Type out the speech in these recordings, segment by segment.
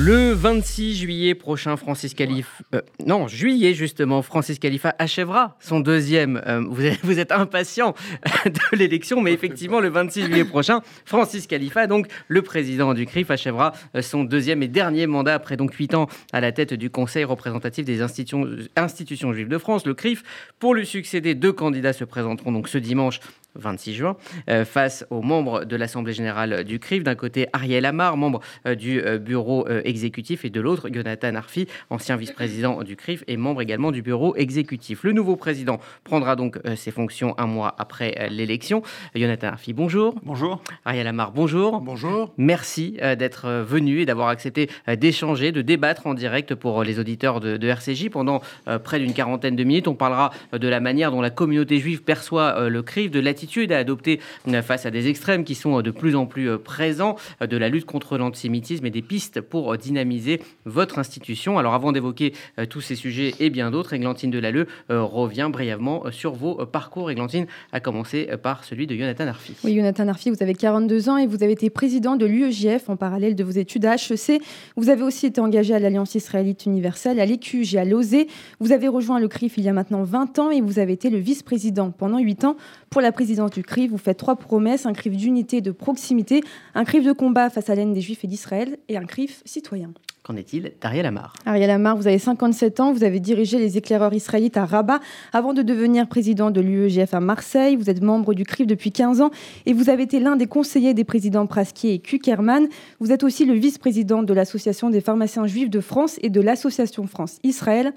Le 26 juillet prochain, Francis Khalifa, euh, non, juillet justement, Francis Khalifa achèvera son deuxième. Euh, vous, êtes, vous, êtes, impatient de l'élection, mais effectivement, le 26 juillet prochain, Francis Khalifa, donc le président du CRIF, achèvera euh, son deuxième et dernier mandat après donc huit ans à la tête du Conseil représentatif des institutions, institutions juives de France, le CRIF. Pour lui succéder, deux candidats se présenteront donc ce dimanche 26 juin, euh, face aux membres de l'Assemblée générale du CRIF. D'un côté, Ariel Amar, membre euh, du euh, bureau exécutif, et de l'autre, Jonathan Arfi, ancien vice-président du CRIF et membre également du bureau exécutif. Le nouveau président prendra donc ses fonctions un mois après l'élection. Jonathan Arfi, bonjour. Bonjour. Ariel Amar, bonjour. Bonjour. Merci d'être venu et d'avoir accepté d'échanger, de débattre en direct pour les auditeurs de, de RCJ pendant près d'une quarantaine de minutes. On parlera de la manière dont la communauté juive perçoit le CRIF, de l'attitude à adopter euh, face à des extrêmes qui sont euh, de plus en plus euh, présents, de la lutte contre l'antisémitisme et des pistes pour dynamiser votre institution. Alors avant d'évoquer tous ces sujets et bien d'autres, Églantine Delalleux revient brièvement sur vos parcours. Églantine a commencé par celui de Jonathan Arfi. Oui, Jonathan Arfi, vous avez 42 ans et vous avez été président de l'UEJF en parallèle de vos études à HEC. Vous avez aussi été engagé à l'Alliance israélite universelle, à l'EQG, à l'OSE. Vous avez rejoint le CRIF il y a maintenant 20 ans et vous avez été le vice-président pendant 8 ans pour la présidence du CRIF, vous faites trois promesses un CRIF d'unité, de proximité, un CRIF de combat face à l'aine des Juifs et d'Israël et un CRIF citoyen. Qu'en est-il d'Ariel Amar? Ariel Amar, vous avez 57 ans, vous avez dirigé les éclaireurs israélites à Rabat avant de devenir président de l'UEGF à Marseille. Vous êtes membre du CRIF depuis 15 ans et vous avez été l'un des conseillers des présidents Praskier et Kuckerman. Vous êtes aussi le vice-président de l'Association des pharmaciens juifs de France et de l'Association France-Israël.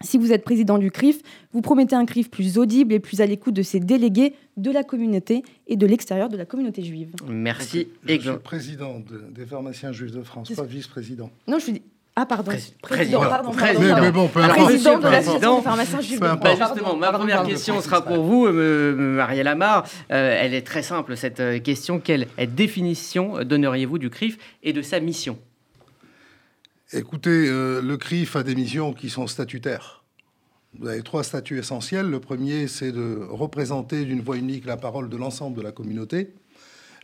Si vous êtes président du CRIF, vous promettez un CRIF plus audible et plus à l'écoute de ses délégués de la communauté et de l'extérieur de la communauté juive. Merci. Je, suis président des pharmaciens juifs de France, pas vice-président. Non, je suis ah, pardon. président, pardon, président. Mais, bon, président de l'association des pharmaciens juifs de France. justement, ma première question sera pour vous, euh, Marielle Amar. Euh, elle est très simple, cette euh, question. Quelle définition donneriez-vous du CRIF et de sa mission? Écoutez, euh, le CRIF a des missions qui sont statutaires. Vous avez trois statuts essentiels. Le premier, c'est de représenter d'une voix unique la parole de l'ensemble de la communauté,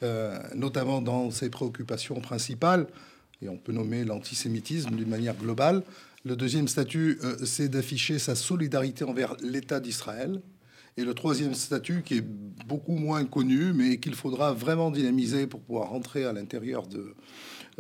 euh, notamment dans ses préoccupations principales, et on peut nommer l'antisémitisme d'une manière globale. Le deuxième statut, euh, c'est d'afficher sa solidarité envers l'État d'Israël. Et le troisième statut, qui est beaucoup moins connu, mais qu'il faudra vraiment dynamiser pour pouvoir rentrer à l'intérieur de,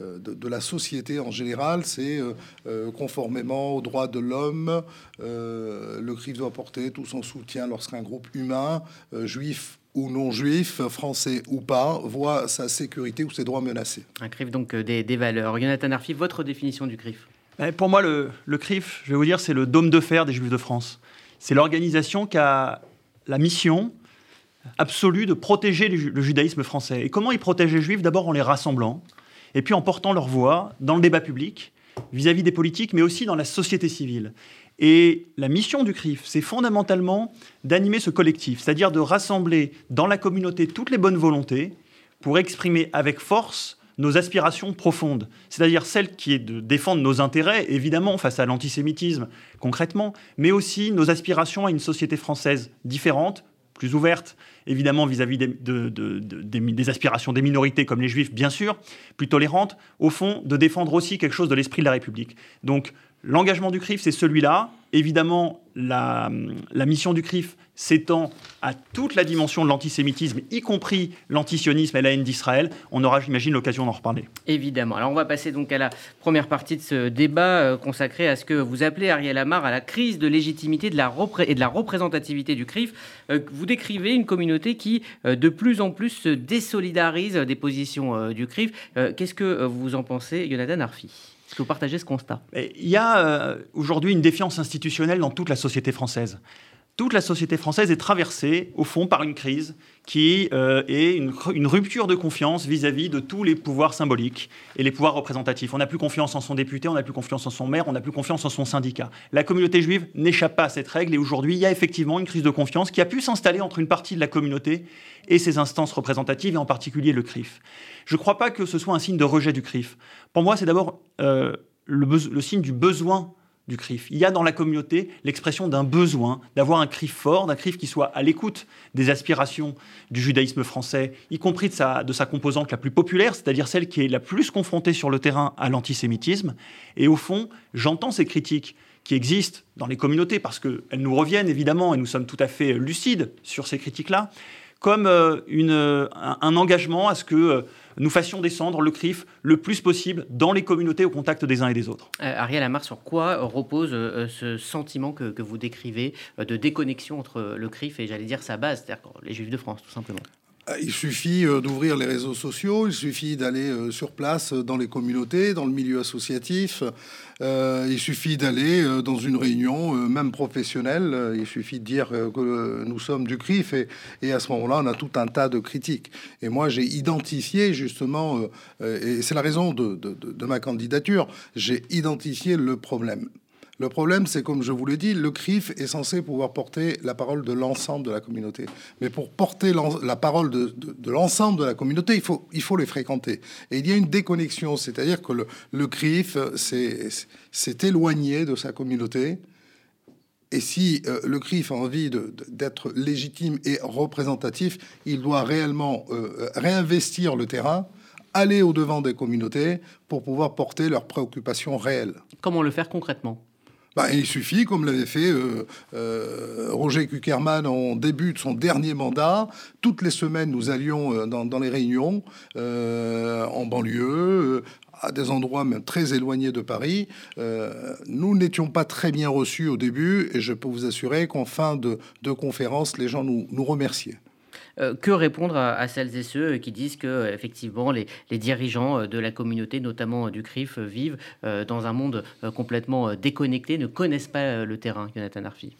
euh, de, la société en général, c'est euh, euh, conformément aux droits de l'homme, le CRIF doit porter tout son soutien lorsqu'un groupe humain, juif ou non juif, français ou pas, voit sa sécurité ou ses droits menacés. Un CRIF donc des, des valeurs. Jonathan Arfi, votre définition du CRIF? Ben, Pour moi, le, le CRIF, je vais vous dire, c'est le dôme de fer des juifs de France. C'est l'organisation qui a la mission absolue de protéger le judaïsme français. Et comment il protège les juifs? D'abord en les rassemblant, et puis en portant leur voix dans le débat public, vis-à-vis des politiques, mais aussi dans la société civile. Et la mission du CRIF, c'est fondamentalement d'animer ce collectif, c'est-à-dire de rassembler dans la communauté toutes les bonnes volontés pour exprimer avec force nos aspirations profondes, c'est-à-dire celles qui est de défendre nos intérêts, évidemment, face à l'antisémitisme concrètement, mais aussi nos aspirations à une société française différente, plus ouverte, évidemment vis-à-vis des, aspirations des minorités comme les juifs, bien sûr, plus tolérante, au fond, de défendre aussi quelque chose de l'esprit de la République. L'engagement du CRIF, c'est celui-là. Évidemment, la, mission du CRIF s'étend à toute la dimension de l'antisémitisme, y compris l'antisionisme et la haine d'Israël. On aura, j'imagine, l'occasion d'en reparler. Évidemment. Alors on va passer donc à la première partie de ce débat euh, consacré à ce que vous appelez, Ariel Amar, à la crise de légitimité de la et de la représentativité du CRIF. Euh, vous décrivez une communauté qui, euh, de plus en plus, se désolidarise des positions du CRIF. Qu'est-ce que vous en pensez, Jonathan Arfi? Est-ce que vous partagez ce constat Il y a euh, aujourd'hui une défiance institutionnelle dans toute la société française. Toute la société française est traversée, au fond, par une crise qui euh, est une, rupture de confiance vis-à-vis de tous les pouvoirs symboliques et les pouvoirs représentatifs. On n'a plus confiance en son député, on n'a plus confiance en son maire, on n'a plus confiance en son syndicat. La communauté juive n'échappe pas à cette règle et aujourd'hui, il y a effectivement une crise de confiance qui a pu s'installer entre une partie de la communauté et ses instances représentatives, et en particulier le CRIF. Je ne crois pas que ce soit un signe de rejet du CRIF. Pour moi, c'est d'abord euh, le, le, signe du besoin du CRIF. Il y a dans la communauté l'expression d'un besoin d'avoir un CRIF fort, d'un CRIF qui soit à l'écoute des aspirations du judaïsme français, y compris de sa, de sa composante la plus populaire, c'est-à-dire celle qui est la plus confrontée sur le terrain à l'antisémitisme. Et au fond, j'entends ces critiques qui existent dans les communautés, parce qu'elles nous reviennent évidemment, et nous sommes tout à fait lucides sur ces critiques-là, comme euh, une, un, engagement à ce que euh, nous fassions descendre le CRIF le plus possible dans les communautés au contact des uns et des autres. Euh, Ariel Amar, sur quoi repose ce sentiment que, vous décrivez de déconnexion entre le CRIF et, j'allais dire, sa base, c'est-à-dire les Juifs de France, tout simplement? euh, il suffit euh, d'ouvrir les réseaux sociaux, il suffit d'aller euh, sur place dans les communautés, dans le milieu associatif, il suffit d'aller dans une réunion, même professionnelle, il suffit de dire que nous sommes du CRIF et, à ce moment-là, on a tout un tas de critiques. Et moi, j'ai identifié justement, et c'est la raison de ma candidature, j'ai identifié le problème. Le problème, c'est comme je vous l'ai dit, le CRIF est censé pouvoir porter la parole de l'ensemble de la communauté. Mais pour porter la parole de, l'ensemble de la communauté, il faut, il faut les fréquenter. Et il y a une déconnexion, c'est-à-dire que le, CRIF s'est éloigné de sa communauté. Et si euh, le CRIF a envie d'être légitime et représentatif, il doit réellement euh, réinvestir le terrain, aller au-devant des communautés pour pouvoir porter leurs préoccupations réelles. Comment le faire concrètement? Bah, il suffit, comme l'avait fait euh, euh, Roger Kuckerman en début de son dernier mandat, toutes les semaines nous allions euh, dans, les réunions en banlieue, à des endroits même très éloignés de Paris. nous n'étions pas très bien reçus au début et je peux vous assurer qu'en fin de, conférence, les gens nous remerciaient. Euh, que répondre à, celles et ceux qui disent que effectivement les, dirigeants euh, de la communauté, notamment du CRIF, vivent euh, dans un monde complètement déconnecté, ne connaissent pas le terrain, Jonathan Arfi?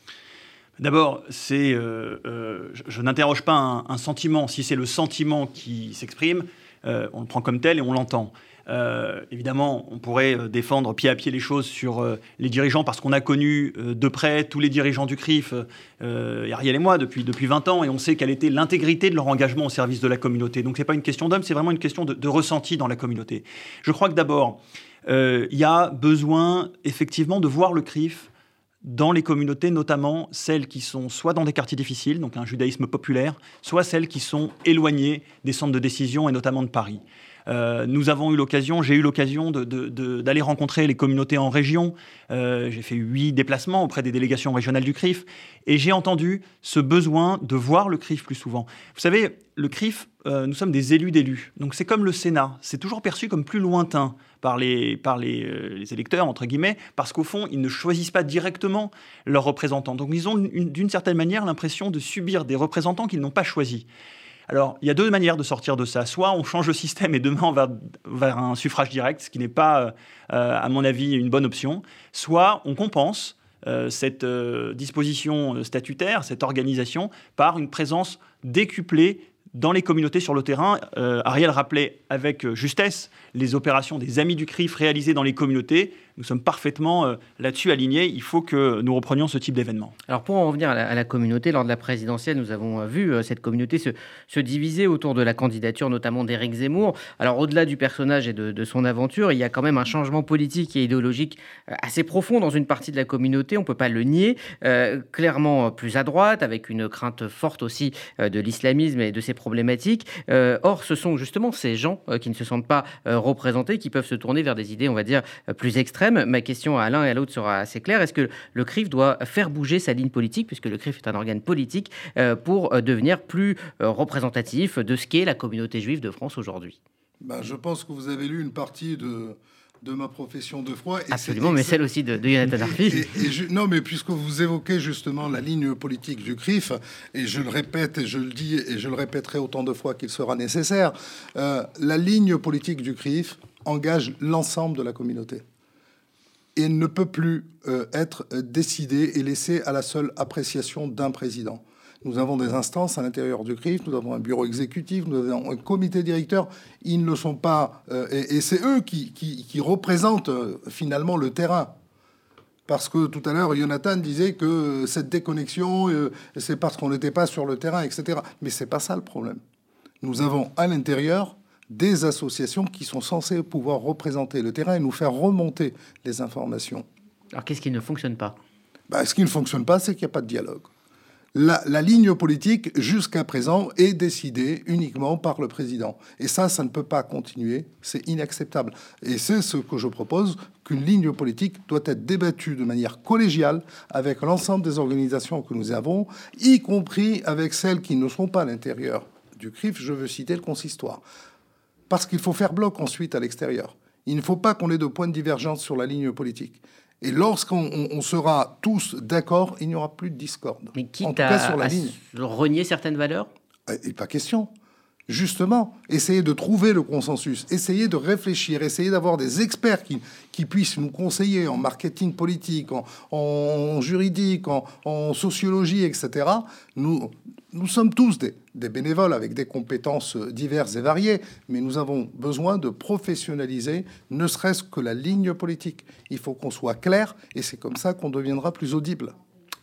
D'abord, c'est, je, n'interroge pas un, sentiment. Si c'est le sentiment qui s'exprime, on le prend comme tel et on l'entend. Euh, évidemment, on pourrait euh, défendre pied à pied les choses sur euh, les dirigeants parce qu'on a connu de près tous les dirigeants du CRIF, Ariel et moi, depuis, depuis 20 ans, et on sait quelle était l'intégrité de leur engagement au service de la communauté. Donc, ce n'est pas une question d'homme, c'est vraiment une question de, de, ressenti dans la communauté. Je crois que d'abord, il y a besoin effectivement de voir le CRIF dans les communautés, notamment celles qui sont soit dans des quartiers difficiles, donc un judaïsme populaire, soit celles qui sont éloignées des centres de décision et notamment de Paris. Euh, nous avons eu l'occasion, j'ai eu l'occasion d'aller rencontrer les communautés en région. Euh, j'ai fait huit déplacements auprès des délégations régionales du CRIF et j'ai entendu ce besoin de voir le CRIF plus souvent. Vous savez, le CRIF, euh, nous sommes des élus d'élus. Donc c'est comme le Sénat. C'est toujours perçu comme plus lointain par les, par les, électeurs, entre guillemets, parce qu'au fond, ils ne choisissent pas directement leurs représentants. Donc ils ont d'une certaine manière l'impression de subir des représentants qu'ils n'ont pas choisis. Alors, il y a deux manières de sortir de ça. Soit on change le système et demain on va vers un suffrage direct, ce qui n'est pas, euh, à mon avis, une bonne option. Soit on compense euh, cette euh, disposition statutaire, cette organisation, par une présence décuplée dans les communautés sur le terrain. Ariel rappelait avec justesse les opérations des Amis du CRIF réalisées dans les communautés nous sommes parfaitement euh, là-dessus alignés. Il faut que nous reprenions ce type d'événement. Alors pour en revenir à la, communauté, lors de la présidentielle, nous avons euh, vu euh, cette communauté se, se, diviser autour de la candidature notamment d'Éric Zemmour. Alors au-delà du personnage et de, son aventure, il y a quand même un changement politique et idéologique assez profond dans une partie de la communauté, on ne peut pas le nier, clairement plus à droite, avec une crainte forte aussi de l'islamisme et de ses problématiques. or, ce sont justement ces gens qui ne se sentent pas représentés qui peuvent se tourner vers des idées, on va dire, plus extrêmes Ma question à l'un et à l'autre sera assez claire. Est-ce que le CRIF doit faire bouger sa ligne politique, puisque le CRIF est un organe politique, euh, pour euh, devenir plus euh, représentatif de ce qu'est la communauté juive de France aujourd'hui? Ben, Je pense que vous avez lu une partie de, de ma profession de foi. Absolument, mais celle aussi de, de Jonathan non, mais puisque vous évoquez justement la ligne politique du CRIF, et je le répète et je le dis et je le répéterai autant de fois qu'il sera nécessaire, la ligne politique du CRIF engage l'ensemble de la communauté et ne peut plus euh, être décidé et laissé à la seule appréciation d'un président. Nous avons des instances à l'intérieur du CRIF, nous avons un bureau exécutif, nous avons un comité directeur. Ils ne sont pas, euh, et, c'est eux qui, représentent euh, finalement le terrain. Parce que tout à l'heure, Jonathan disait que cette déconnexion, c'est parce qu'on n'était pas sur le terrain, etc. Mais c'est pas ça le problème. Nous avons à l'intérieur des associations qui sont censées pouvoir représenter le terrain et nous faire remonter les informations. Alors qu'est-ce qui ne fonctionne pas? Bah, Ce qui ne fonctionne pas, c'est qu'il n'y a pas de dialogue. La, ligne politique, jusqu'à présent, est décidée uniquement par le président. Et ça, ça ne peut pas continuer. C'est inacceptable. Et c'est ce que je propose, qu'une ligne politique doit être débattue de manière collégiale avec l'ensemble des organisations que nous avons, y compris avec celles qui ne sont pas à l'intérieur du CRIF. Je veux citer le consistoire. Parce qu'il faut faire bloc ensuite à l'extérieur. Il ne faut pas qu'on ait de points de divergence sur la ligne politique. Et lorsqu'on sera tous d'accord, il n'y aura plus de discorde. Mais quitte en tout cas, sur la ligne. renier certaines valeurs? Et pas question. Justement, essayer de trouver le consensus, essayer de réfléchir, essayer d'avoir des experts qui, qui, puissent nous conseiller en marketing politique, en, en juridique, en, en, sociologie, etc. Nous, nous sommes tous des, bénévoles avec des compétences diverses et variées, mais nous avons besoin de professionnaliser ne serait-ce que la ligne politique. Il faut qu'on soit clair et c'est comme ça qu'on deviendra plus audible.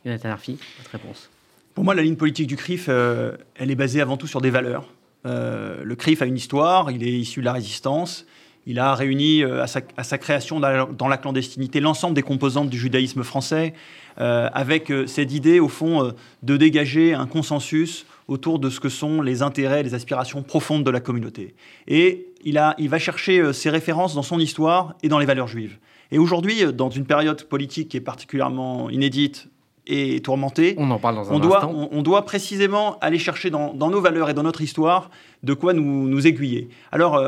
Jonathan Arfi, votre réponse Pour moi, la ligne politique du CRIF, euh, elle est basée avant tout sur des valeurs. Euh, le CRIF a une histoire, il est issu de la résistance. Il a réuni euh, à, sa, création dans la, clandestinité l'ensemble des composantes du judaïsme français, euh, avec cette idée, au fond, de dégager un consensus autour de ce que sont les intérêts, les aspirations profondes de la communauté. Et il, il va chercher ses références dans son histoire et dans les valeurs juives. Et aujourd'hui, dans une période politique qui est particulièrement inédite, et tourmentée. On en parle dans un on doit, instant. On, doit précisément aller chercher dans, nos valeurs et dans notre histoire de quoi nous, nous aiguiller. Alors,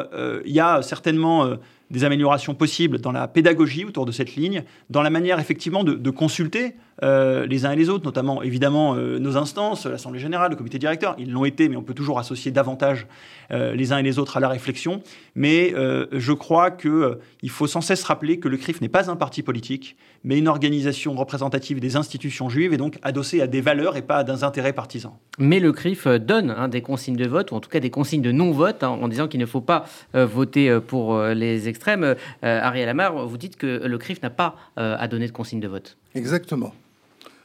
il y a certainement des améliorations possibles dans la pédagogie autour de cette ligne, dans la manière effectivement de, consulter euh, les uns et les autres, notamment évidemment euh, nos instances, l'Assemblée générale, le comité directeur. Ils l'ont été, mais on peut toujours associer davantage euh, les uns et les autres à la réflexion. Mais je crois qu'il faut sans cesse rappeler que le CRIF n'est pas un parti politique, mais une organisation représentative des institutions juives et donc adossée à des valeurs et pas à des intérêts partisans. Mais le CRIF donne hein, des consignes de vote, ou en tout cas des consignes de non-vote, hein, en disant qu'il ne faut pas voter pour les extrêmes euh, Ariel Amar, vous dites que le CRIF n'a pas euh, à donner de consigne de vote. Exactement.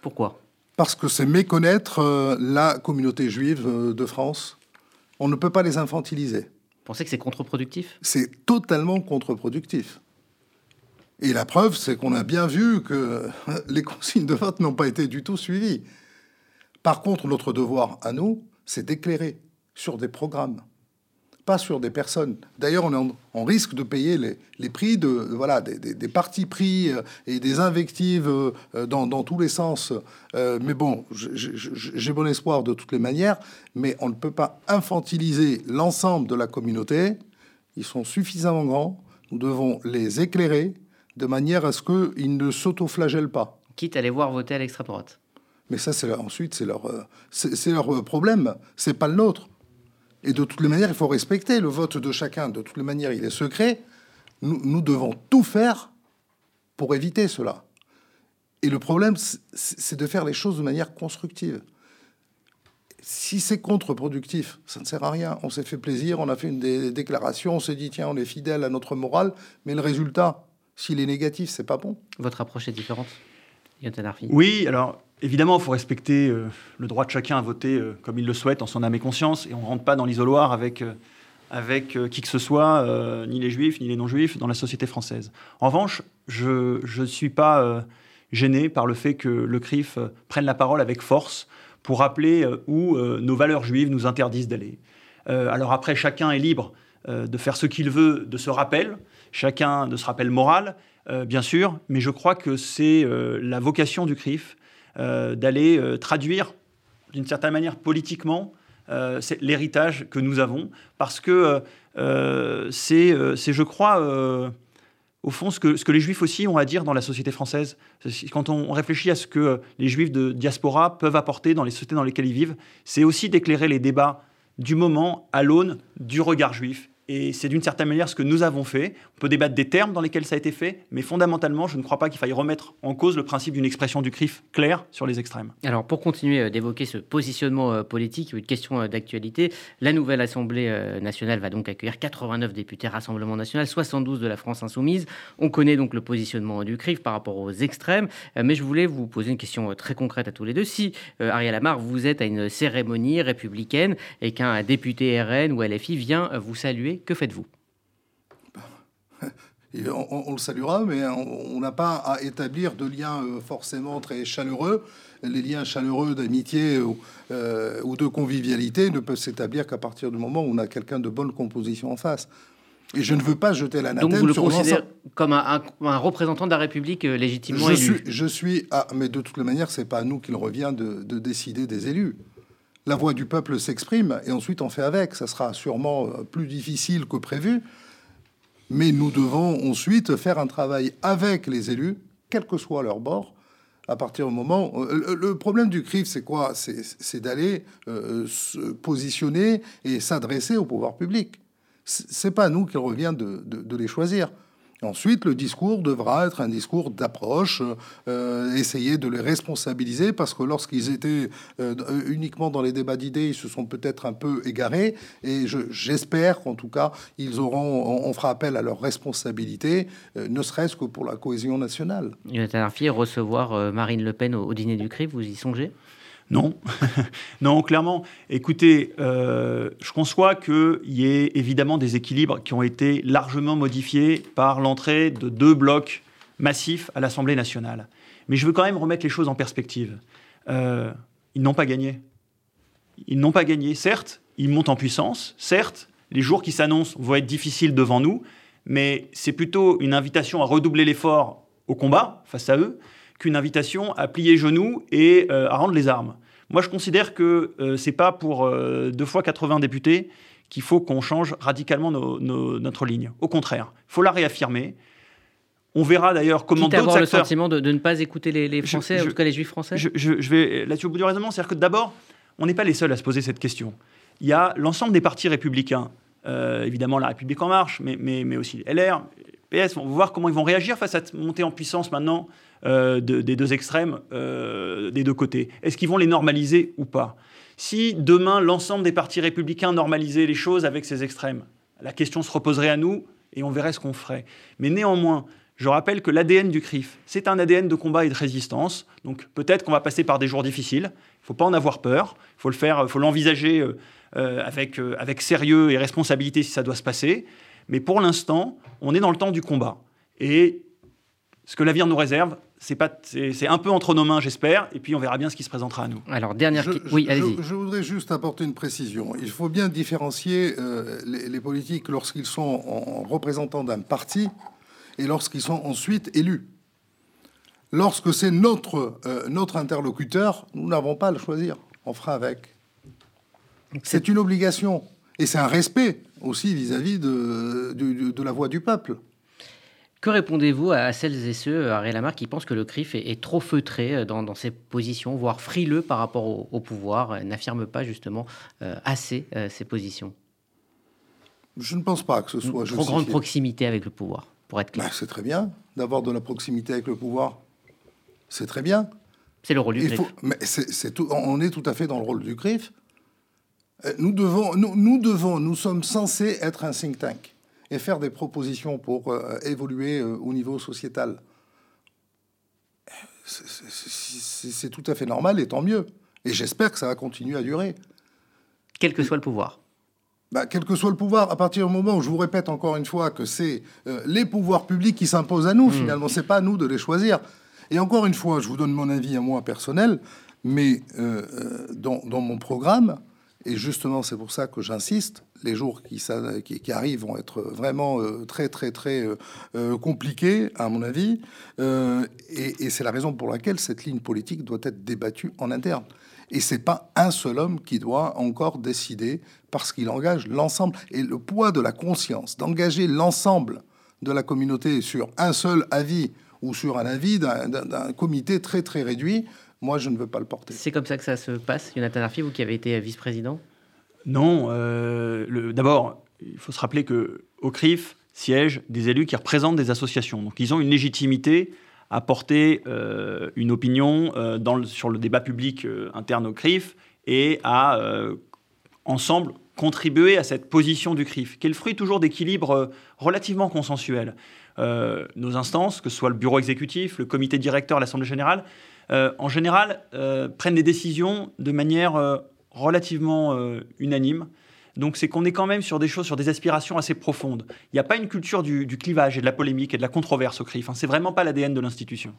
Pourquoi? Parce que c'est méconnaître euh, la communauté juive de France. On ne peut pas les infantiliser. Vous pensez que c'est contre-productif? C'est totalement contre-productif. Et la preuve, c'est qu'on a bien vu que les consignes de vote n'ont pas été du tout suivies. Par contre, notre devoir à nous, c'est d'éclairer sur des programmes pas sur des personnes. D'ailleurs, on, risque de payer les, prix de voilà des, des, partis pris euh, et des invectives euh, dans, tous les sens. Euh, mais bon, j'ai bon espoir de toutes les manières. Mais on ne peut pas infantiliser l'ensemble de la communauté. Ils sont suffisamment grands. Nous devons les éclairer de manière à ce qu'ils ne s'autoflagellent pas. Quitte à les voir voter à l'extrême droite. Mais ça, c'est ensuite, c'est leur, c'est leur problème. C'est pas le nôtre. Et de toutes les manières, il faut respecter le vote de chacun. De toutes les manières, il est secret. Nous, devons tout faire pour éviter cela. Et le problème, c'est de faire les choses de manière constructive. Si c'est contre-productif, ça ne sert à rien. On s'est fait plaisir, on a fait une déclaration, on s'est dit, tiens, on est fidèle à notre morale, mais le résultat, s'il est négatif, c'est pas bon. Votre approche est différente Oui, alors Évidemment, il faut respecter euh, le droit de chacun à voter euh, comme il le souhaite, en son âme et conscience, et on ne rentre pas dans l'isoloir avec, euh, avec qui que ce soit, ni les juifs, ni les non-juifs, dans la société française. En revanche, je ne suis pas gêné par le fait que le CRIF prenne la parole avec force pour rappeler où nos valeurs juives nous interdisent d'aller. alors après, chacun est libre de faire ce qu'il veut de ce rappel, chacun de ce rappel moral, bien sûr, mais je crois que c'est la vocation du CRIF d'aller euh, traduire d'une certaine manière politiquement euh, l'héritage que nous avons, parce que c'est, je crois, au fond, ce que, ce que, les juifs aussi ont à dire dans la société française. Quand on réfléchit à ce que les juifs de diaspora peuvent apporter dans les sociétés dans lesquelles ils vivent, c'est aussi d'éclairer les débats du moment à l'aune du regard juif et c'est d'une certaine manière ce que nous avons fait. On peut débattre des termes dans lesquels ça a été fait, mais fondamentalement, je ne crois pas qu'il faille remettre en cause le principe d'une expression du CRIF claire sur les extrêmes. Alors, pour continuer euh, d'évoquer ce positionnement euh, politique, une question euh, d'actualité, la nouvelle Assemblée nationale va donc accueillir 89 députés Rassemblement national, 72 de la France insoumise. On connaît donc le positionnement du CRIF par rapport aux extrêmes, mais je voulais vous poser une question très concrète à tous les deux. Si, Ariel Amar, vous êtes à une cérémonie républicaine et qu'un député RN ou LFI vient vous saluer, que faites-vous? On, le saluera, mais on n'a pas à établir de liens forcément très chaleureux. Les liens chaleureux d'amitié ou, ou, de convivialité ne peuvent s'établir qu'à partir du moment où on a quelqu'un de bonne composition en face. Et je ne veux pas jeter l'anathème Donc vous le considérez comme un, représentant de la République euh, légitimement je élu? suis, Je suis... Ah, mais de toute manière, c'est pas à nous qu'il revient de, décider des élus. La voix du peuple s'exprime et ensuite on fait avec. Ça sera sûrement euh, plus difficile que prévu, mais nous devons ensuite faire un travail avec les élus, quel que soit leur bord, à partir du moment. Euh, le problème du CRIF, c'est quoi? C'est d'aller se positionner et s'adresser au pouvoir public c'est pas à nous qu'il revient de, les choisir. Ensuite, le discours devra être un discours d'approche, euh, essayer de les responsabiliser, parce que lorsqu'ils étaient euh, uniquement dans les débats d'idées, ils se sont peut-être un peu égarés, et j'espère qu'en tout cas, ils auront, on, fera appel à leur responsabilité, euh, ne serait-ce que pour la cohésion nationale. Jonathan Arfi, recevoir Marine Le Pen au, dîner du CRI, vous y songez? non, clairement. Écoutez, euh, je conçois qu'il y ait évidemment des équilibres qui ont été largement modifiés par l'entrée de deux blocs massifs à l'Assemblée nationale. Mais je veux quand même remettre les choses en perspective. Euh, ils n'ont pas gagné. Ils n'ont pas gagné. Certes, ils montent en puissance. Certes, les jours qui s'annoncent vont être difficiles devant nous. Mais c'est plutôt une invitation à redoubler l'effort au combat face à eux qu'une invitation à plier genoux et euh, à rendre les armes. Moi, je considère que ce euh, c'est pas pour euh, deux fois 80 députés qu'il faut qu'on change radicalement notre ligne. Au contraire, il faut la réaffirmer. On verra d'ailleurs comment d'autres acteurs... le sentiment de, ne pas écouter les, Français, en tout cas les Juifs français Je, vais là-dessus au bout du raisonnement. C'est-à-dire que d'abord, on n'est pas les seuls à se poser cette question. Il y a l'ensemble des partis républicains, évidemment La République En Marche, mais, mais, mais aussi LR, PS. On va voir comment ils vont réagir face à cette montée en puissance maintenant euh, des deux extrêmes, euh, des deux côtés. Est-ce qu'ils vont les normaliser ou pas? Si demain l'ensemble des partis républicains normalisaient les choses avec ces extrêmes, la question se reposerait à nous et on verrait ce qu'on ferait. Mais néanmoins, je rappelle que l'ADN du CRIF, c'est un ADN de combat et de résistance. Donc peut-être qu'on va passer par des jours difficiles. Il ne faut pas en avoir peur. Il faut le faire, faut l'envisager euh, avec sérieux et responsabilité si ça doit se passer. Mais pour l'instant, on est dans le temps du combat. Et ce que l'avenir nous réserve, c'est pas, c'est un peu entre nos mains, j'espère, et puis on verra bien ce qui se présentera à nous. Alors dernière, oui, allez-y. Je, voudrais juste apporter une précision. Il faut bien différencier euh, les, politiques lorsqu'ils sont en représentants d'un parti et lorsqu'ils sont ensuite élus. Lorsque c'est notre euh, notre interlocuteur, nous n'avons pas à le choisir. On fera avec. C'est une obligation et c'est un respect aussi vis-à-vis de, de la voix du peuple. Que répondez-vous à celles et ceux, à Lamar, qui pensent que le CRIF est, trop feutré euh, dans, ses positions, voire frileux par rapport au, pouvoir, euh, n'affirme pas justement euh, assez ses positions? Je ne pense pas que ce soit... Une trop grande proximité avec le pouvoir, pour être clair. Ben, c'est très bien d'avoir de la proximité avec le pouvoir. C'est très bien. C'est le rôle du CRIF. mais tout, on est tout à fait dans le rôle du CRIF. Nous devons, nous, nous devons, nous sommes censés être un think tank et faire des propositions pour euh, évoluer euh, au niveau sociétal. C'est tout à fait normal et tant mieux. Et j'espère que ça va continuer à durer. Quel que soit le pouvoir. Bah, quel que soit le pouvoir, à partir du moment où je vous répète encore une fois que c'est euh, les pouvoirs publics qui s'imposent à nous, mmh. finalement, c'est pas à nous de les choisir. Et encore une fois, je vous donne mon avis à moi personnel, mais dans, dans, mon programme, et justement, c'est pour ça que j'insiste. Les jours qui, arrivent vont être vraiment euh, très, très, très euh, euh, compliqués, à mon avis. et, c'est la raison pour laquelle cette ligne politique doit être débattue en interne. Et c'est pas un seul homme qui doit encore décider parce qu'il engage l'ensemble. Et le poids de la conscience, d'engager l'ensemble de la communauté sur un seul avis ou sur un avis d'un comité très, très réduit, moi, je ne veux pas le porter. C'est comme ça que ça se passe, Jonathan Arfi, vous qui avez été vice-président? Non. Euh, D'abord, il faut se rappeler que au CRIF siègent des élus qui représentent des associations. Donc, ils ont une légitimité à porter euh, une opinion euh, dans sur le débat public euh, interne au CRIF et à, ensemble, contribuer à cette position du CRIF, qui est le fruit toujours d'équilibres relativement consensuels. nos instances, que ce soit le bureau exécutif, le comité directeur, l'Assemblée générale, euh, en général, euh, prennent des décisions de manière euh, relativement unanime. Donc c'est qu'on est quand même sur des choses, sur des aspirations assez profondes. Il n'y a pas une culture du, clivage et de la polémique et de la controverse au CRIF. Hein. C'est vraiment pas l'ADN de l'institution.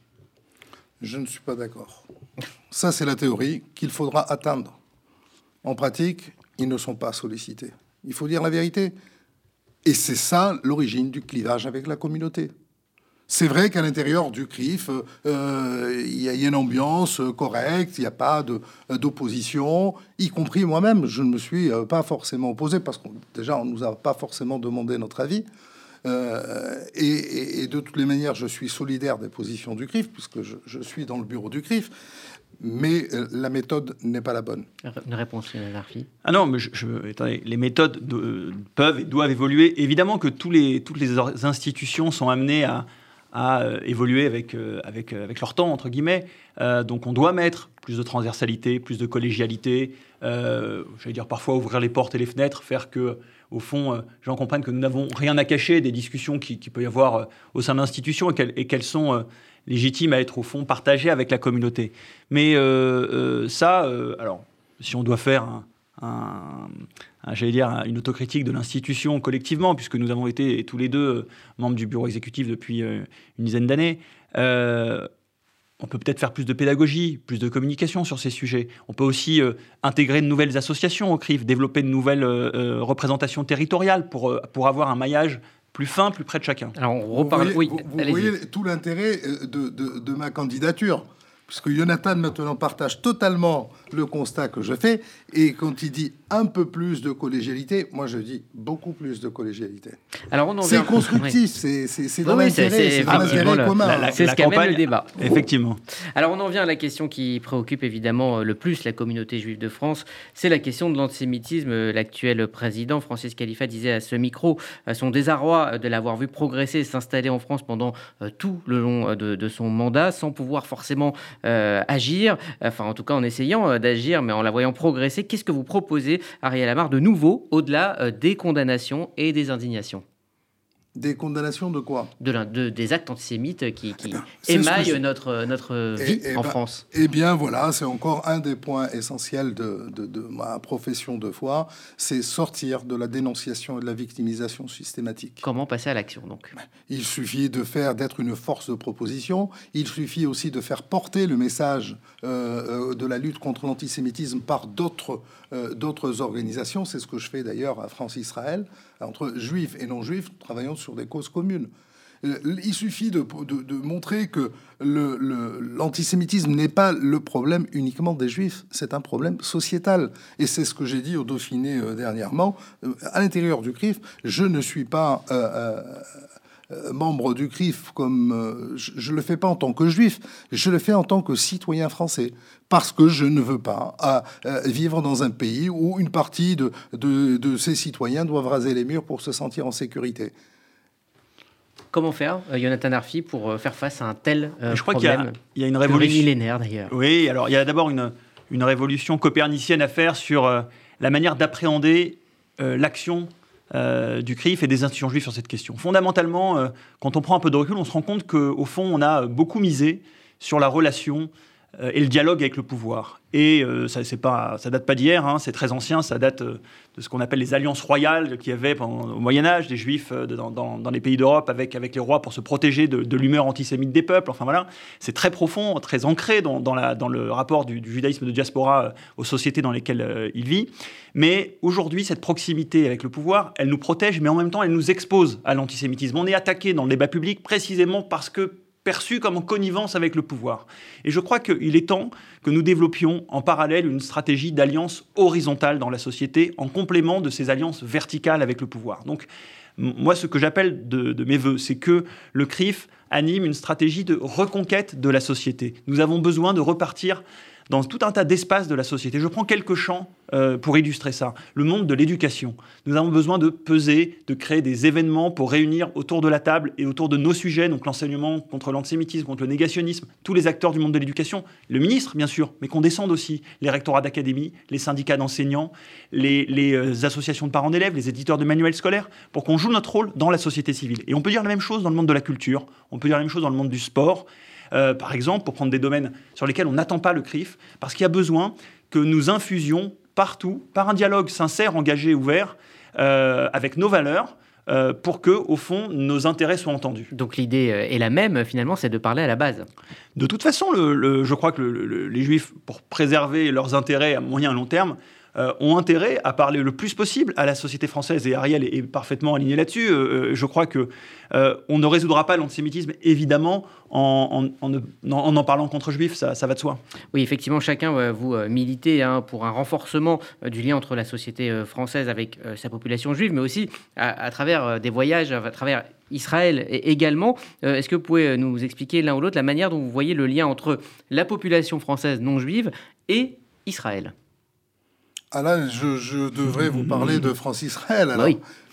Je ne suis pas d'accord. Ça, c'est la théorie qu'il faudra atteindre. En pratique, ils ne sont pas sollicités. Il faut dire la vérité. Et c'est ça l'origine du clivage avec la communauté. C'est vrai qu'à l'intérieur du CRIF, euh, il y, a une ambiance correcte, il n'y a pas d'opposition, y compris moi-même. Je ne me suis euh, pas forcément opposé parce qu'on déjà on nous a pas forcément demandé notre avis. Euh, et, de toutes les manières, je suis solidaire des positions du CRIF puisque je, je suis dans le bureau du CRIF mais la méthode n'est pas la bonne. Une réponse, Larfi Ah non, mais je, les méthodes peuvent et doivent évoluer. Évidemment que tous les, toutes les institutions sont amenées à, à euh, évoluer avec, euh, avec, euh, avec leur temps, entre guillemets. donc on doit mettre plus de transversalité, plus de collégialité, j'allais dire parfois ouvrir les portes et les fenêtres, faire que, au fond, j'en comprenne que nous n'avons rien à cacher des discussions qui, qui peut y avoir au sein de l'institution et qu'elles sont légitimes à être, au fond, partagées avec la communauté. Mais ça, alors, si on doit faire un, j'allais dire, une autocritique de l'institution collectivement, puisque nous avons été tous les deux euh, membres du bureau exécutif depuis euh, une dizaine d'années. Euh, on peut peut-être faire plus de pédagogie, plus de communication sur ces sujets. On peut aussi intégrer de nouvelles associations au CRIF, développer de nouvelles représentations territoriales pour, pour avoir un maillage plus fin, plus près de chacun. Alors on reparle. Vous voyez, oui, vous, voyez tout l'intérêt de, de, de, ma candidature puisque Jonathan maintenant partage totalement le constat que je fais, et quand il dit un peu plus de collégialité, moi je dis beaucoup plus de collégialité. Alors c'est constructif, c'est dans l'intérêt, c'est commun. C'est ce qui amène le débat. Effectivement. Alors on en vient à la question qui préoccupe évidemment le plus la communauté juive de France, c'est la question de l'antisémitisme. L'actuel président Francis Khalifa disait à ce micro son désarroi de l'avoir vu progresser et s'installer en France pendant euh, tout le long de, de son mandat, sans pouvoir forcément euh, agir, enfin en tout cas en essayant euh, d'agir, mais en la voyant progresser. Qu'est-ce que vous proposez, Ariel Amar, de nouveau, au-delà euh, des condamnations et des indignations? Des condamnations de quoi? De, Des actes antisémites qui, qui eh ben, émaillent notre, notre vie en ben, France. Eh bien voilà, c'est encore un des points essentiels de, de ma profession de foi, c'est sortir de la dénonciation et de la victimisation systématique. Comment passer à l'action donc? Il suffit de faire, d'être une force de proposition, il suffit aussi de faire porter le message euh, euh, de la lutte contre l'antisémitisme par d'autres euh, d'autres organisations, c'est ce que je fais d'ailleurs à France-Israël, entre juifs et non-juifs, travaillons sur des causes communes. Euh, il suffit de, montrer que l'antisémitisme n'est pas le problème uniquement des juifs, c'est un problème sociétal. Et c'est ce que j'ai dit au Dauphiné euh, dernièrement. À l'intérieur du CRIF, je ne suis pas membre du CRIF comme je, ne le fais pas en tant que juif, je le fais en tant que citoyen français parce que je ne veux pas vivre dans un pays où une partie de, de, ses citoyens doivent raser les murs pour se sentir en sécurité. Comment faire, euh, Jonathan Arfi, pour euh, faire face à un tel euh, Je crois qu'il y, a une révolution. millénaire d'ailleurs. Oui, alors il y a d'abord une, une, révolution copernicienne à faire sur la manière d'appréhender l'action du CRIF et des institutions juives sur cette question. Fondamentalement, quand on prend un peu de recul, on se rend compte qu'au fond, on a beaucoup misé sur la relation et le dialogue avec le pouvoir. Et ça, c'est pas, ça date pas d'hier, hein, c'est très ancien, ça date de ce qu'on appelle les alliances royales qu'il y avait au Moyen Âge, des juifs euh, dans, les pays d'Europe avec, les rois pour se protéger de, l'humeur antisémite des peuples. Enfin voilà, c'est très profond, très ancré dans, le rapport du, judaïsme de diaspora euh, aux sociétés dans lesquelles euh, il vit. Mais aujourd'hui, cette proximité avec le pouvoir, elle nous protège, mais en même temps, elle nous expose à l'antisémitisme. On est attaqué dans le débat public précisément parce que perçu comme en connivence avec le pouvoir. Et je crois qu'il est temps que nous développions en parallèle une stratégie d'alliance horizontale dans la société, en complément de ces alliances verticales avec le pouvoir. Donc, moi, ce que j'appelle de, mes voeux, c'est que le CRIF anime une stratégie de reconquête de la société. Nous avons besoin de repartir dans tout un tas d'espaces de la société. Je prends quelques champs euh, pour illustrer ça. Le monde de l'éducation. Nous avons besoin de peser, de créer des événements pour réunir autour de la table et autour de nos sujets, donc l'enseignement contre l'antisémitisme, contre le négationnisme, tous les acteurs du monde de l'éducation, le ministre bien sûr, mais qu'on descende aussi les rectorats d'académie, les syndicats d'enseignants, les, euh, associations de parents d'élèves, les éditeurs de manuels scolaires, pour qu'on joue notre rôle dans la société civile. Et on peut dire la même chose dans le monde de la culture, on peut dire la même chose dans le monde du sport. Euh, par exemple, pour prendre des domaines sur lesquels on n'attend pas le CRIF, parce qu'il y a besoin que nous infusions partout par un dialogue sincère, engagé, ouvert, euh, avec nos valeurs. Euh, pour que, au fond, nos intérêts soient entendus. Donc l'idée est la même, finalement, c'est de parler à la base. De toute façon, je crois que les Juifs, pour préserver leurs intérêts à moyen et long terme, euh, ont intérêt à parler le plus possible à la société française. Et Ariel est, parfaitement aligné là-dessus. Euh, euh, je crois que on ne résoudra pas l'antisémitisme, évidemment, en en, parlant contre juifs, ça, va de soi. Oui, effectivement, chacun, vous militez hein, pour un renforcement du lien entre la société française avec sa population juive, mais aussi à, travers des voyages, à travers Israël également. Est-ce que vous pouvez nous expliquer l'un ou l'autre la manière dont vous voyez le lien entre la population française non juive et Israël? Ah là, je, devrais vous parler de France Israël, alors,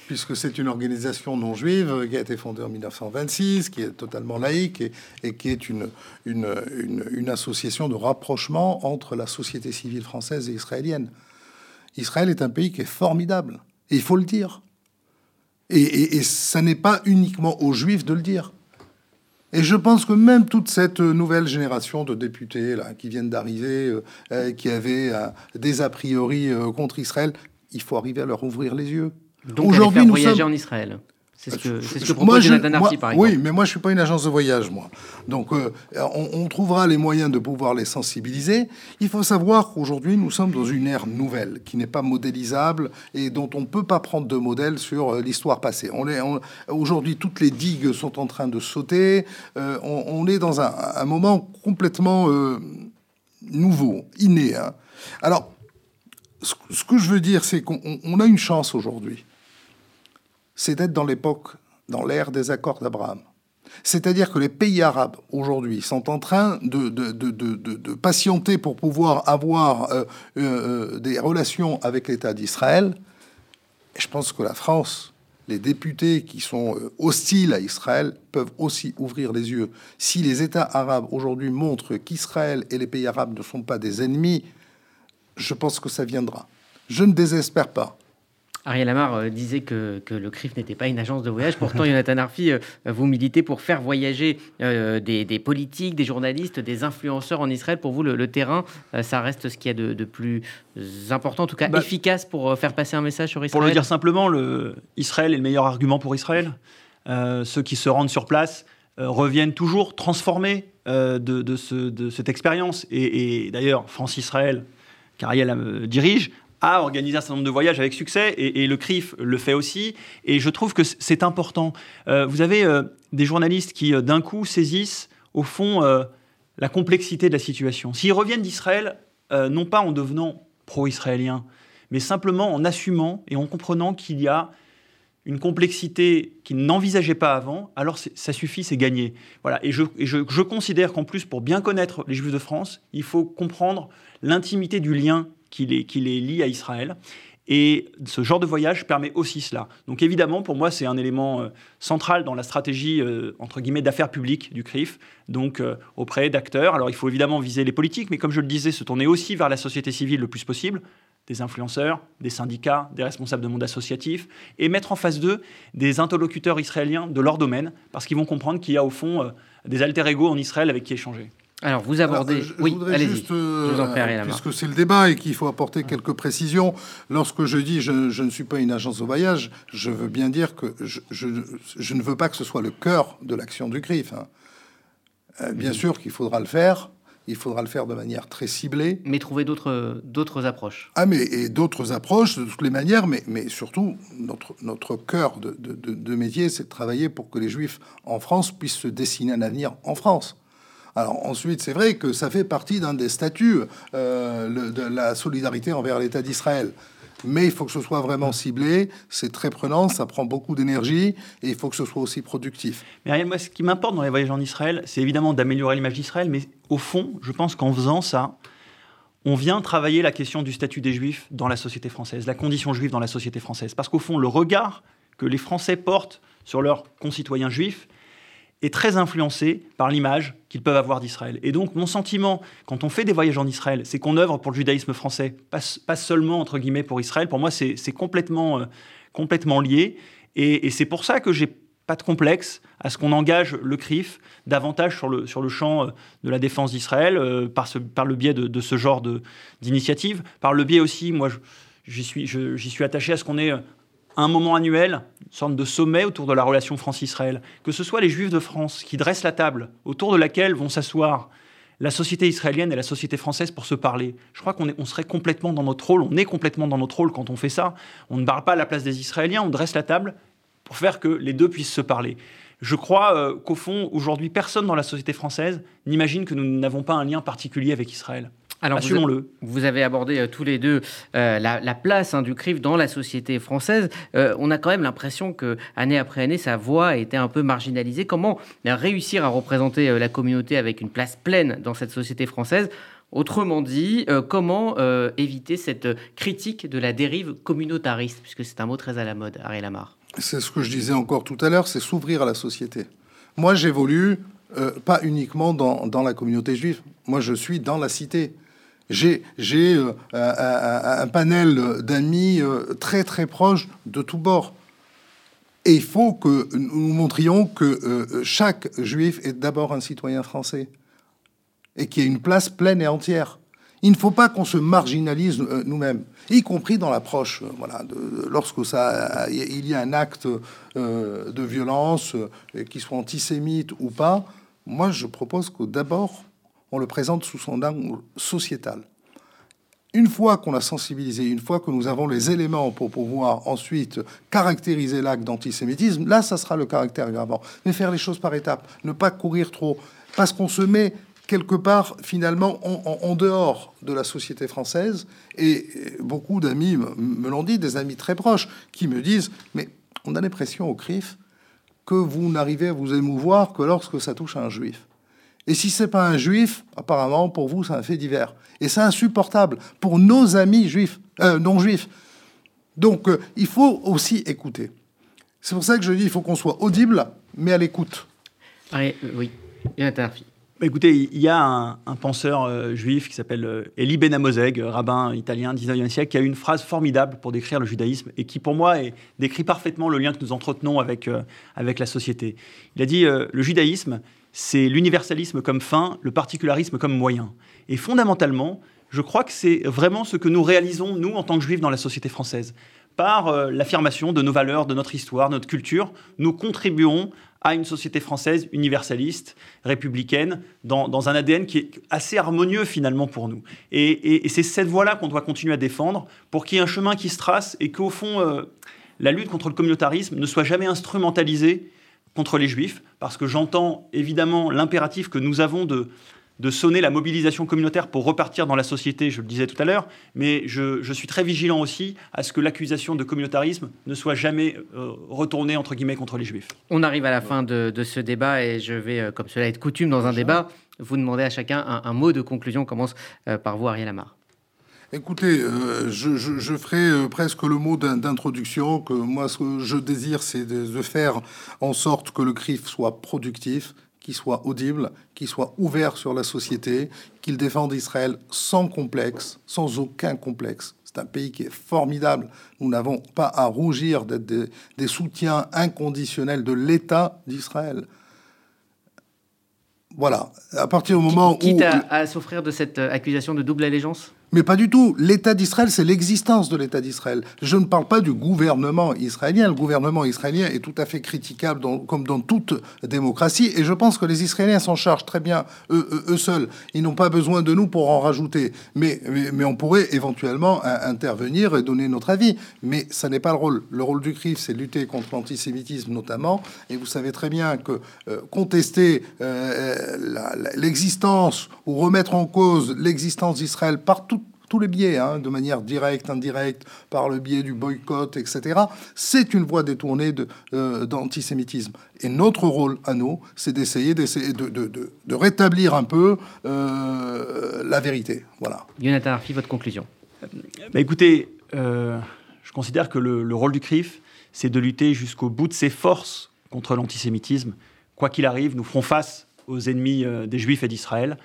puisque c'est une organisation non juive qui a été fondée en 1926, qui est totalement laïque et, qui est une, une, association de rapprochement entre la société civile française et israélienne. Israël est un pays qui est formidable, et il faut le dire. Et, et ça n'est pas uniquement aux juifs de le dire. Et je pense que même toute cette nouvelle génération de députés là, qui viennent d'arriver, euh, euh, qui avaient euh, des a priori contre Israël, il faut arriver à leur ouvrir les yeux. Donc aujourd'hui, nous voyager en Israël. C'est ce que, ce que propose Jonathan Arfi, par exemple. Oui, mais moi, je ne suis pas une agence de voyage, moi. Donc, euh, on, trouvera les moyens de pouvoir les sensibiliser. Il faut savoir qu'aujourd'hui, nous sommes dans une ère nouvelle, qui n'est pas modélisable et dont on ne peut pas prendre de modèle sur euh, l'histoire passée. On aujourd'hui, toutes les digues sont en train de sauter. Euh, on, est dans un, moment complètement nouveau, inné. Hein. Alors, ce que je veux dire, c'est qu'on a une chance aujourd'hui c'est d'être dans l'époque, dans l'ère des accords d'Abraham. C'est-à-dire que les pays arabes aujourd'hui sont en train de, de, patienter pour pouvoir avoir euh, euh, euh, des relations avec l'État d'Israël. Je pense que la France, les députés qui sont hostiles à Israël peuvent aussi ouvrir les yeux. Si les États arabes aujourd'hui montrent qu'Israël et les pays arabes ne sont pas des ennemis, je pense que ça viendra. Je ne désespère pas. Ariel Amar euh, disait que, le CRIF n'était pas une agence de voyage. Pourtant, Jonathan Arfi, euh, vous militez pour faire voyager euh, des, politiques, des journalistes, des influenceurs en Israël. Pour vous, le, terrain, ça reste ce qu'il y a de, plus important, en tout cas bah, efficace pour faire passer un message sur Israël Pour le dire simplement, le, Israël est le meilleur argument pour Israël. ceux qui se rendent sur place reviennent toujours transformés de, cette expérience. Et, et d'ailleurs, France-Israël, qu'Ariel dirige, a organisé un certain nombre de voyages avec succès, et, le CRIF le fait aussi, et je trouve que c'est important. Euh, vous avez euh, des journalistes qui, euh, d'un coup, saisissent, au fond, la complexité de la situation. S'ils reviennent d'Israël, non pas en devenant pro-israélien, mais simplement en assumant et en comprenant qu'il y a une complexité qu'ils n'envisageaient pas avant, alors ça suffit, c'est gagné. Voilà. Et, je, je considère qu'en plus, pour bien connaître les Juifs de France, il faut comprendre l'intimité du lien qui les, qui lie à Israël. Et ce genre de voyage permet aussi cela. Donc évidemment, pour moi, c'est un élément euh, central dans la stratégie, euh, entre guillemets, d'affaires publiques du CRIF, donc euh, auprès d'acteurs. Alors il faut évidemment viser les politiques, mais comme je le disais, se tourner aussi vers la société civile le plus possible, des influenceurs, des syndicats, des responsables de monde associatif, et mettre en face d'eux des interlocuteurs israéliens de leur domaine, parce qu'ils vont comprendre qu'il y a au fond des alter-ego en Israël avec qui échanger. Alors, vous abordez. oui, allez-y. Euh, puisque c'est le débat et qu'il faut apporter quelques précisions. Lorsque je dis je, ne suis pas une agence de voyage, je veux bien dire que je, ne veux pas que ce soit le cœur de l'action du CRIF. Hein. Euh, bien sûr qu'il faudra le faire. Il faudra le faire de manière très ciblée. Mais trouver d'autres, d'autres approches. Ah, mais et d'autres approches de toutes les manières, mais, mais surtout, notre, notre cœur de, de, de métier, c'est de travailler pour que les Juifs en France puissent se dessiner un avenir en France. Alors ensuite, c'est vrai que ça fait partie d'un des statuts euh, de la solidarité envers l'État d'Israël. Mais il faut que ce soit vraiment ciblé, c'est très prenant, ça prend beaucoup d'énergie et il faut que ce soit aussi productif. Mais moi, ce qui m'importe dans les voyages en Israël, c'est évidemment d'améliorer l'image d'Israël, mais au fond, je pense qu'en faisant ça, on vient travailler la question du statut des Juifs dans la société française, la condition juive dans la société française. Parce qu'au fond, le regard que les Français portent sur leurs concitoyens juifs, est très influencé par l'image qu'ils peuvent avoir d'Israël. Et donc, mon sentiment, quand on fait des voyages en Israël, c'est qu'on œuvre pour le judaïsme français, pas, seulement, entre guillemets, pour Israël. Pour moi, c'est complètement, euh, complètement lié. Et, c'est pour ça que j'ai pas de complexe à ce qu'on engage le CRIF davantage sur le, sur le champ de la défense d'Israël par, ce, par le biais de, ce genre d'initiative, par le biais aussi, moi j'y suis, suis attaché à ce qu'on ait un moment annuel, une sorte de sommet autour de la relation France-Israël, que ce soit les Juifs de France qui dressent la table autour de laquelle vont s'asseoir la société israélienne et la société française pour se parler. Je crois qu'on on serait complètement dans notre rôle, on est complètement dans notre rôle quand on fait ça. On ne parle pas à la place des Israéliens, on dresse la table pour faire que les deux puissent se parler. Je crois euh, qu'au fond, aujourd'hui, personne dans la société française n'imagine que nous n'avons pas un lien particulier avec Israël. Alors, Assumons-le. Vous, avez abordé euh, tous les deux euh, la, place hein, du CRIF dans la société française. Euh, on a quand même l'impression que année après année, sa voix a été un peu marginalisée. Comment réussir à représenter la communauté avec une place pleine dans cette société française? Autrement dit, comment éviter cette critique de la dérive communautariste, puisque c'est un mot très à la mode, Ariel Lamar C'est ce que je disais encore tout à l'heure, c'est s'ouvrir à la société. Moi, j'évolue pas uniquement dans, dans la communauté juive. Moi, je suis dans la cité. J'ai euh, un, panel d'amis euh, très très proches de tous bords. Et il faut que nous montrions que euh, chaque juif est d'abord un citoyen français et qu'il y a une place pleine et entière. Il ne faut pas qu'on se marginalise nous-mêmes, y compris dans l'approche. Voilà, lorsque ça, il y a un acte de violence, qu'il soit antisémite ou pas, moi je propose que d'abord on le présente sous son angle sociétal. Une fois qu'on a sensibilisé, une fois que nous avons les éléments pour pouvoir ensuite caractériser l'acte d'antisémitisme, là, ça sera le caractère aggravant. Mais faire les choses par étapes, ne pas courir trop, parce qu'on se met quelque part finalement en, dehors de la société française. Et beaucoup d'amis me l'ont dit, des amis très proches, qui me disent, mais on a l'impression au CRIF que vous n'arrivez à vous émouvoir que lorsque ça touche un juif. Et si c'est pas un juif, apparemment, pour vous, c'est un fait divers. Et c'est insupportable pour nos amis juifs, euh, non juifs. Donc, euh, il faut aussi écouter. C'est pour ça que je dis, il faut qu'on soit audible, mais à l'écoute. Ah, oui, il y a un Écoutez, il y a un, penseur juif qui s'appelle Elie Ben Amozeg, rabbin italien 19e siècle, qui a une phrase formidable pour décrire le judaïsme et qui, pour moi, décrit parfaitement le lien que nous entretenons avec, avec la société. Il a dit Le judaïsme, c'est l'universalisme comme fin, le particularisme comme moyen. Et fondamentalement, je crois que c'est vraiment ce que nous réalisons, nous, en tant que juifs, dans la société française. Par euh, l'affirmation de nos valeurs, de notre histoire, de notre culture, nous contribuons à une société française universaliste, républicaine, dans, un ADN qui est assez harmonieux finalement pour nous. Et, c'est cette voie-là qu'on doit continuer à défendre pour qu'il y ait un chemin qui se trace et qu'au fond, euh, la lutte contre le communautarisme ne soit jamais instrumentalisée contre les juifs, parce que j'entends évidemment l'impératif que nous avons de, de sonner la mobilisation communautaire pour repartir dans la société, je le disais tout à l'heure, mais je, suis très vigilant aussi à ce que l'accusation de communautarisme ne soit jamais euh, retournée, entre guillemets, contre les juifs. On arrive à la fin de, ce débat et je vais, euh, comme cela est coutume dans un débat, vous demander à chacun un, mot de conclusion. On commence euh, par vous, Ariel Amar. Écoutez, euh, je, ferai euh, presque le mot d'introduction, que moi ce que je désire, c'est de, faire en sorte que le CRIF soit productif, qu'il soit audible, qu'il soit ouvert sur la société, qu'il défende Israël sans complexe, sans aucun complexe. C'est un pays qui est formidable. Nous n'avons pas à rougir d'être des, des soutiens inconditionnels de l'État d'Israël. Voilà. À partir du moment où... Quitte à, à s'offrir de cette accusation de double allégeance? Mais pas du tout. L'État d'Israël, c'est l'existence de l'État d'Israël. Je ne parle pas du gouvernement israélien. Le gouvernement israélien est tout à fait critiquable, comme dans toute démocratie. Et je pense que les Israéliens s'en chargent très bien eux, seuls. Ils n'ont pas besoin de nous pour en rajouter. Mais, mais, on pourrait éventuellement intervenir et donner notre avis. Mais ça n'est pas le rôle. Le rôle du CRIF, c'est lutter contre l'antisémitisme notamment. Et vous savez très bien que euh, contester euh, l'existence ou remettre en cause l'existence d'Israël partout tous les biais, hein, de manière directe, indirecte, par le biais du boycott, etc., c'est une voie détournée euh, d'antisémitisme. Et notre rôle à nous, c'est d'essayer d'essayer de, de, de, rétablir un peu euh, la vérité. Voilà. Jonathan Arfi, votre conclusion bah, Écoutez, euh, je considère que le, le rôle du CRIF, c'est de lutter jusqu'au bout de ses forces contre l'antisémitisme. Quoi qu'il arrive, nous ferons face aux ennemis des Juifs et d'Israël.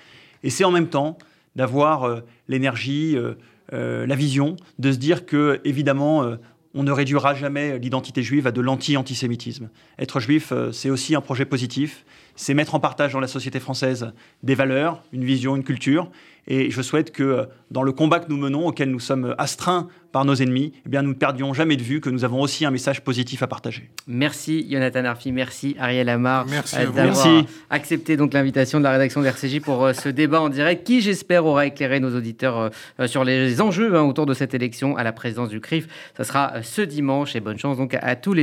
Et c'est en même temps d'avoir euh, l'énergie, euh, euh, la vision, de se dire que, évidemment, on ne réduira jamais l'identité juive à de l'anti-antisémitisme. Être juif, c'est aussi un projet positif, c'est mettre en partage dans la société française des valeurs, une vision, une culture. Et je souhaite que euh, dans le combat que nous menons, auquel nous sommes astreints par nos ennemis, eh bien, nous ne perdions jamais de vue que nous avons aussi un message positif à partager. Merci Jonathan Arfi, merci Ariel Amar Merci euh, d'avoir Merci. accepté donc l'invitation de la rédaction de RCJ pour euh, ce débat en direct qui j'espère aura éclairé nos auditeurs sur les enjeux hein, autour de cette élection à la présidence du CRIF. Ça sera ce dimanche et bonne chance donc à, à tous les